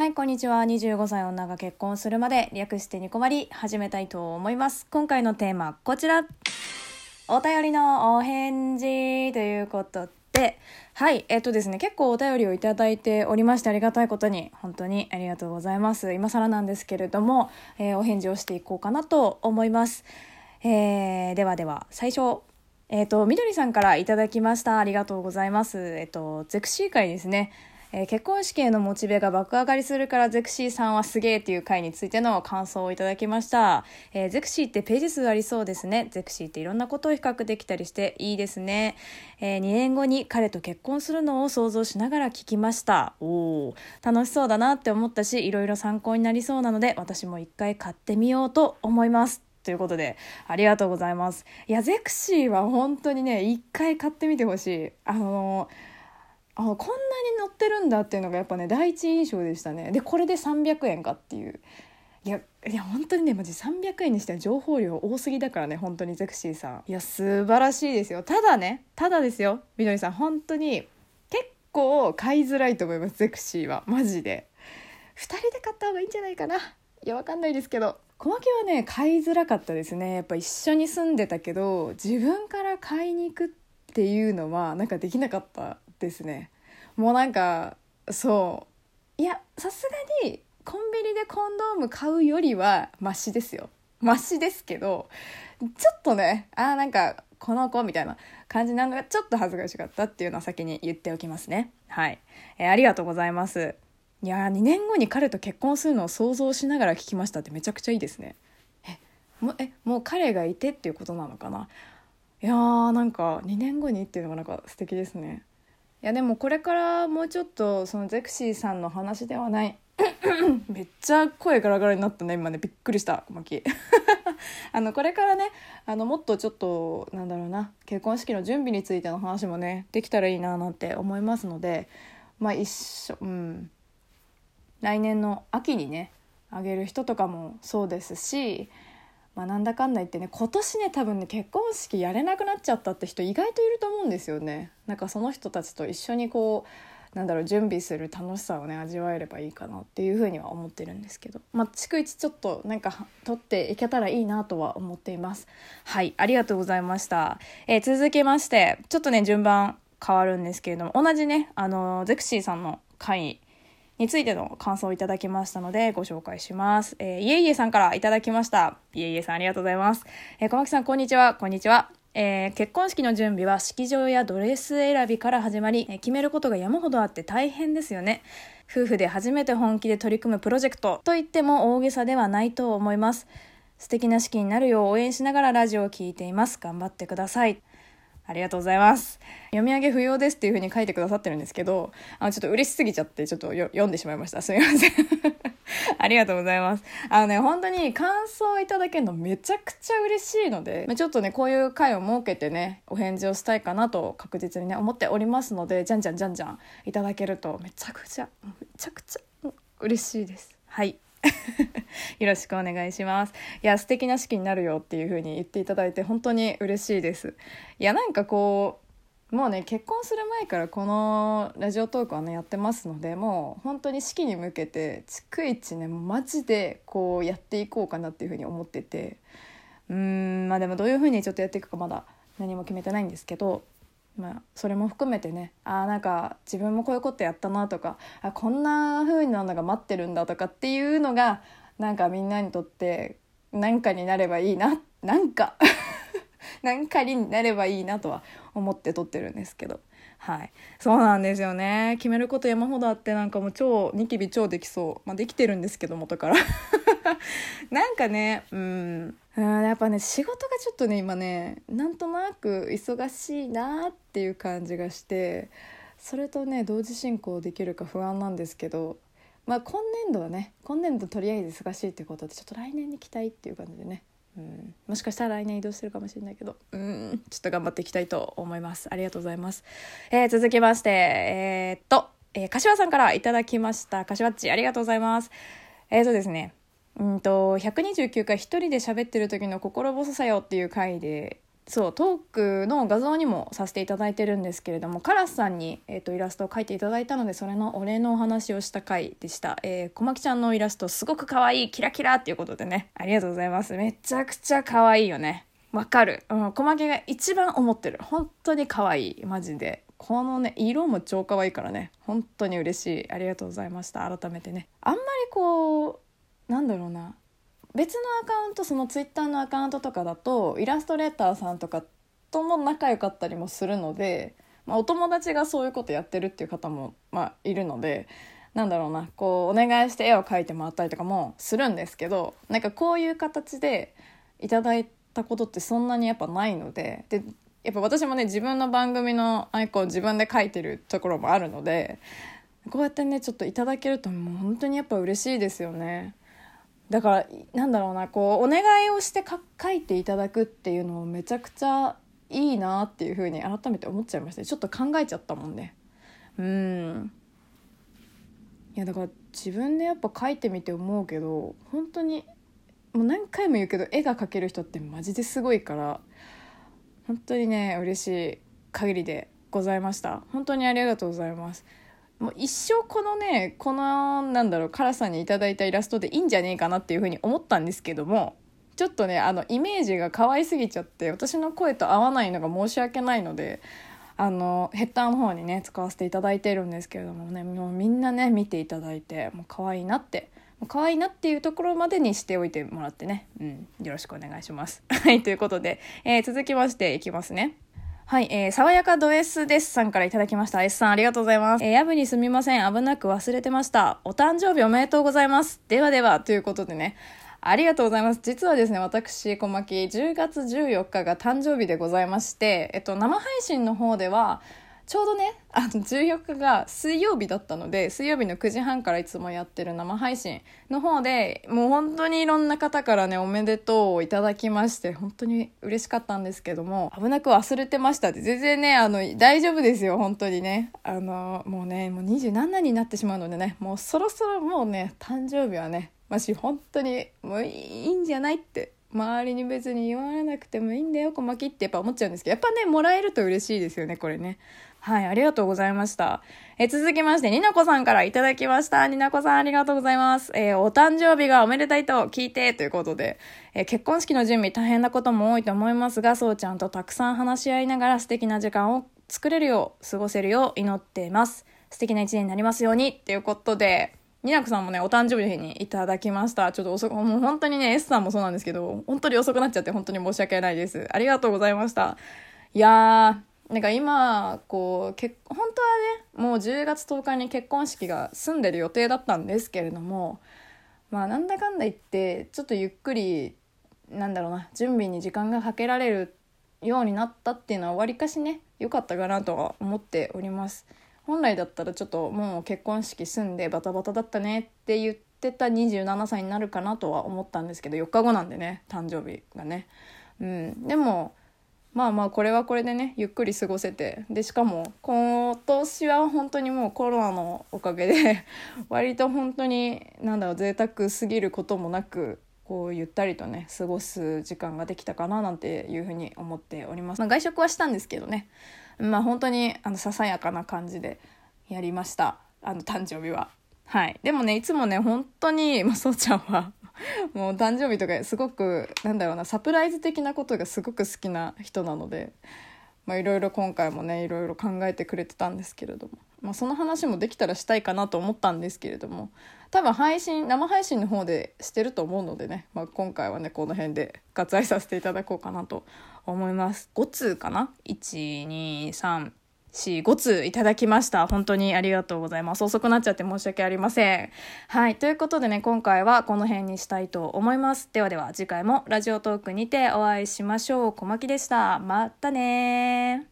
はい、こんにちは。25歳女が結婚するまで略してニコマリ始めたいと思います。今回のテーマ、こちら。お便りのお返事ということで、はい、えっとですね、結構お便りをいただいておりましてありがたいことに、本当にありがとうございます。今更なんですけれども、えーお返事をしていこうかなと思います。えーではでは、最初、えっ、と、みどりさんからいただきました。ありがとうございます。えっ、と、ゼクシー会ですね。えー結婚式へのモチベが爆上がりするからゼクシーさんはすげえっていう回についての感想をいただきました。えーゼクシーってページ数ありそうですね。ゼクシーっていろんなことを比較できたりしていいですね。え2年後に彼と結婚するのを想像しながら聞きました。お楽しそうだなって思ったし、いろいろ参考になりそうなので、私も一回買ってみようと思います。ということで、ありがとうございます。いや、ゼクシーは本当にね、一回買ってみてほしい。あのあこんなに載ってるんだっていうのがやっぱね第一印象でしたね。でこれで300円かっていう。いやいや本当にねマジ300円にしては情報量多すぎだからね本当にゼクシーさん。いや素晴らしいですよ。ただねただですよみどりさん本当に結構買いづらいと思いますゼクシーは。マジで。2人で買った方がいいんじゃないかな。いやわかんないですけど。小牧はね買いづらかったですね。やっぱ一緒に住んでたけど自分から買いに行くっていうのはなんかできなかったですね。もうなんかそう。いやさすがにコンビニでコンドーム買うよりはマシですよ。マシですけどちょっとねあーなんかこの子みたいな感じなのがちょっと恥ずかしかったっていうのは先に言っておきますね。はい、えーありがとうございます。いやー2年後に彼と結婚するのを想像しながら聞きましたってめちゃくちゃいいですね。えもえもう彼がいてっていうことなのかな。いやーなんか2年後にっていうのがなんか素敵ですね。いやでもこれからもうちょっとそのゼクシーさんの話ではない。めっちゃ声ガラガラになったね今ね。びっくりした。小牧。あのこれからねあのもっとちょっとなんだろうな。結婚式の準備についての話もねできたらいいななんて思いますのでまあ一緒うん。来年の秋にねあげる人とかもそうですしまあ、なんだかんだ言ってね今年ね多分ね結婚式やれなくなっちゃったって人意外といると思うんですよね。なんかその人たちと一緒にこうなんだろう準備する楽しさをね味わえればいいかなっていうふうには思ってるんですけど。まあ逐一ちょっとなんか取っていけたらいいなとは思っています。はいありがとうございました、えー続きましてちょっとね順番変わるんですけれども同じねあのゼクシーさんの回についての感想をいただきましたのでご紹介します。えー、いえいえさんからいただきました。いえいえさんありがとうございます。えー、小牧さんこんにちは。こんにちは。えー結婚式の準備は式場やドレス選びから始まり、えー決めることが山ほどあって大変ですよね。夫婦で初めて本気で取り組むプロジェクトといっても大げさではないと思います。素敵な式になるよう応援しながらラジオを聞いています。頑張ってください。ありがとうございます。読み上げ不要ですっていう風に書いてくださってるんですけど、あのちょっと嬉しすぎちゃって、ちょっとよ読んでしまいました。すみません。ありがとうございます。あのね、本当に感想いただけるのめちゃくちゃ嬉しいので、まちょっとね、こういう回を設けてね、お返事をしたいかなと確実にね、思っておりますので、じゃんじゃんじゃんじゃんいただけるとめちゃくちゃ、めちゃくちゃ嬉しいです。はい。よろしくお願いします。いや、素敵な式になるよっていう風に言っていただいて本当に嬉しいです。いや、なんかこう、もうね、結婚する前からこのラジオトークはね、やってますので、もう本当に式に向けて、逐一ね、マジでこうやっていこうかなっていう風に思ってて、うーん、まあでもどういう風にちょっとやっていくかまだ何も決めてないんですけど、まあ、それも含めてねあーなんか自分もこういうことやったなとかあこんな風なのが待ってるんだとかっていうのがなんかみんなにとって何かになればいいななんか なんかになればいいなとは思って撮ってるんですけど。はい。そうなんですよね。決めること山ほどあってなんかもう超ニキビ超できそう、まあ、できてるんですけど元から。なんかねうん。うんやっぱね仕事がちょっとね今ねなんとなく忙しいなっていう感じがしてそれとね同時進行できるか不安なんですけどまあ今年度はね今年度とりあえず忙しいってことでちょっと来年に期待っていう感じでねうん、もしかしたら来年移動してるかもしれないけどうん。ちょっと頑張っていきたいと思います。ありがとうございます、えー続きましてえーっと、えー柏さんからいただきました。柏っちありがとうございます。えーとですねうんと129回一人で喋ってる時の心細さよっていう回でそうトークの画像にもさせていただいてるんですけれどもカラスさんに、えーと、イラストを描いていただいたのでそれのお礼のお話をした回でした、えー、小牧ちゃんのイラストすごく可愛いキラキラっていうことでねありがとうございます。めちゃくちゃ可愛いよね。わかる、うん、小牧が一番思ってる。本当に可愛いマジで。このね色も超可愛いからね。本当に嬉しい。ありがとうございました。改めてね。あんまりこうなんだろうな別のアカウントそのツイッターのアカウントとかだとイラストレーターさんとかとも仲良かったりもするので、まあ、お友達がそういうことやってるっていう方も、まあ、いるのでなんだろうなこうお願いして絵を描いてもらったりとかもするんですけどなんかこういう形でいただいたことってそんなにやっぱないのででやっぱ私もね自分の番組のアイコン自分で描いてるところもあるのでこうやってねちょっといただけるともう本当にやっぱ嬉しいですよね。だからなんだろうなこうお願いをして書いていただくっていうのもめちゃくちゃいいなっていうふうに改めて思っちゃいました。ちょっと考えちゃったもんね。うん。いやだから自分でやっぱ書いてみて思うけど本当にもう何回も言うけど絵が描ける人ってマジですごいから本当にね嬉しい限りでございました。本当にありがとうございます。もう一生このねこのなんだろう辛さにいただいたイラストでいいんじゃねえかなっていうふうに思ったんですけどもちょっとねあのイメージが可愛すぎちゃって私の声と合わないのが申し訳ないのであのヘッダーの方にね使わせていただいてるんですけれどもねもうみんなね見ていただいてもう可愛いなって可愛いなっていうところまでにしておいてもらってね、うん、よろしくお願いします。はい、ということで、えー、続きましていきますね。はい、えー、爽やかド S ですさんから頂きました。S さんありがとうございます。えー、やぶにすみません。危なく忘れてました。お誕生日おめでとうございます。ではでは、ということでね。ありがとうございます。実はですね、私、小牧、10月14日が誕生日でございまして、えっと、生配信の方では、ちょうどね、あの、14日が水曜日だったので、水曜日の9時半からいつもやってる生配信の方で、もう本当にいろんな方からね、おめでとうをいただきまして、本当に嬉しかったんですけども、危なく忘れてましたって、全然ね、あの、大丈夫ですよ、本当にね。あの、もうね、もう27になってしまうのでね、もうそろそろもうね、誕生日はね、まし、本当にもういいんじゃないって周りに別に言われなくてもいいんだよ小牧ってやっぱ思っちゃうんですけどやっぱねもらえると嬉しいですよねこれねはい、ありがとうございました。え続きまして、になこさんからいただきました。になこさんありがとうございます。えー、お誕生日がおめでたいと聞いてということで、えー、結婚式の準備大変なことも多いと思いますが、そうちゃんとたくさん話し合いながら素敵な時間を作れるよう、過ごせるよう祈っています。素敵な一年になりますようにっていうことで、になこさんもね、お誕生日の日にいただきました。ちょっと遅く、もう本当にね、S さんもそうなんですけど、本当に遅くなっちゃって本当に申し訳ないです。ありがとうございました。いやー、なんか今こうけ本当はねもう10月10日に結婚式が済んでる予定だったんですけれどもまあなんだかんだ言ってちょっとゆっくりなんだろうな準備に時間がかけられるようになったっていうのはわりかしね良かったかなとは思っております本来だったらちょっともう結婚式済んでバタバタだったねって言ってた27歳になるかなとは思ったんですけど4日後なんでね誕生日がね。うん。でもまあまあこれはこれでねゆっくり過ごせてでしかも今年は本当にもうコロナのおかげで 割と本当になんだろう贅沢すぎることもなくこうゆったりとね過ごす時間ができたかななんていうふうに思っております、まあ、外食はしたんですけどね。まあ本当にあのささやかな感じでやりました。あの誕生日は。はい。でもねいつもね本当に まあそうちゃんはもう誕生日とかすごくなんだろうなサプライズ的なことがすごく好きな人なのでいろいろ今回もねいろいろ考えてくれてたんですけれども、まあ、その話もできたらしたいかなと思ったんですけれども多分配信生配信の方でしてると思うのでね、まあ、今回はねこの辺で 割愛させていただこうかなと思います5通かな？123し、5通いただきました。本当にありがとうございます。遅くなっちゃって申し訳ありません。はい。ということでね、今回はこの辺にしたいと思います。ではでは、次回もラジオトークにてお会いしましょう。小牧でした。またね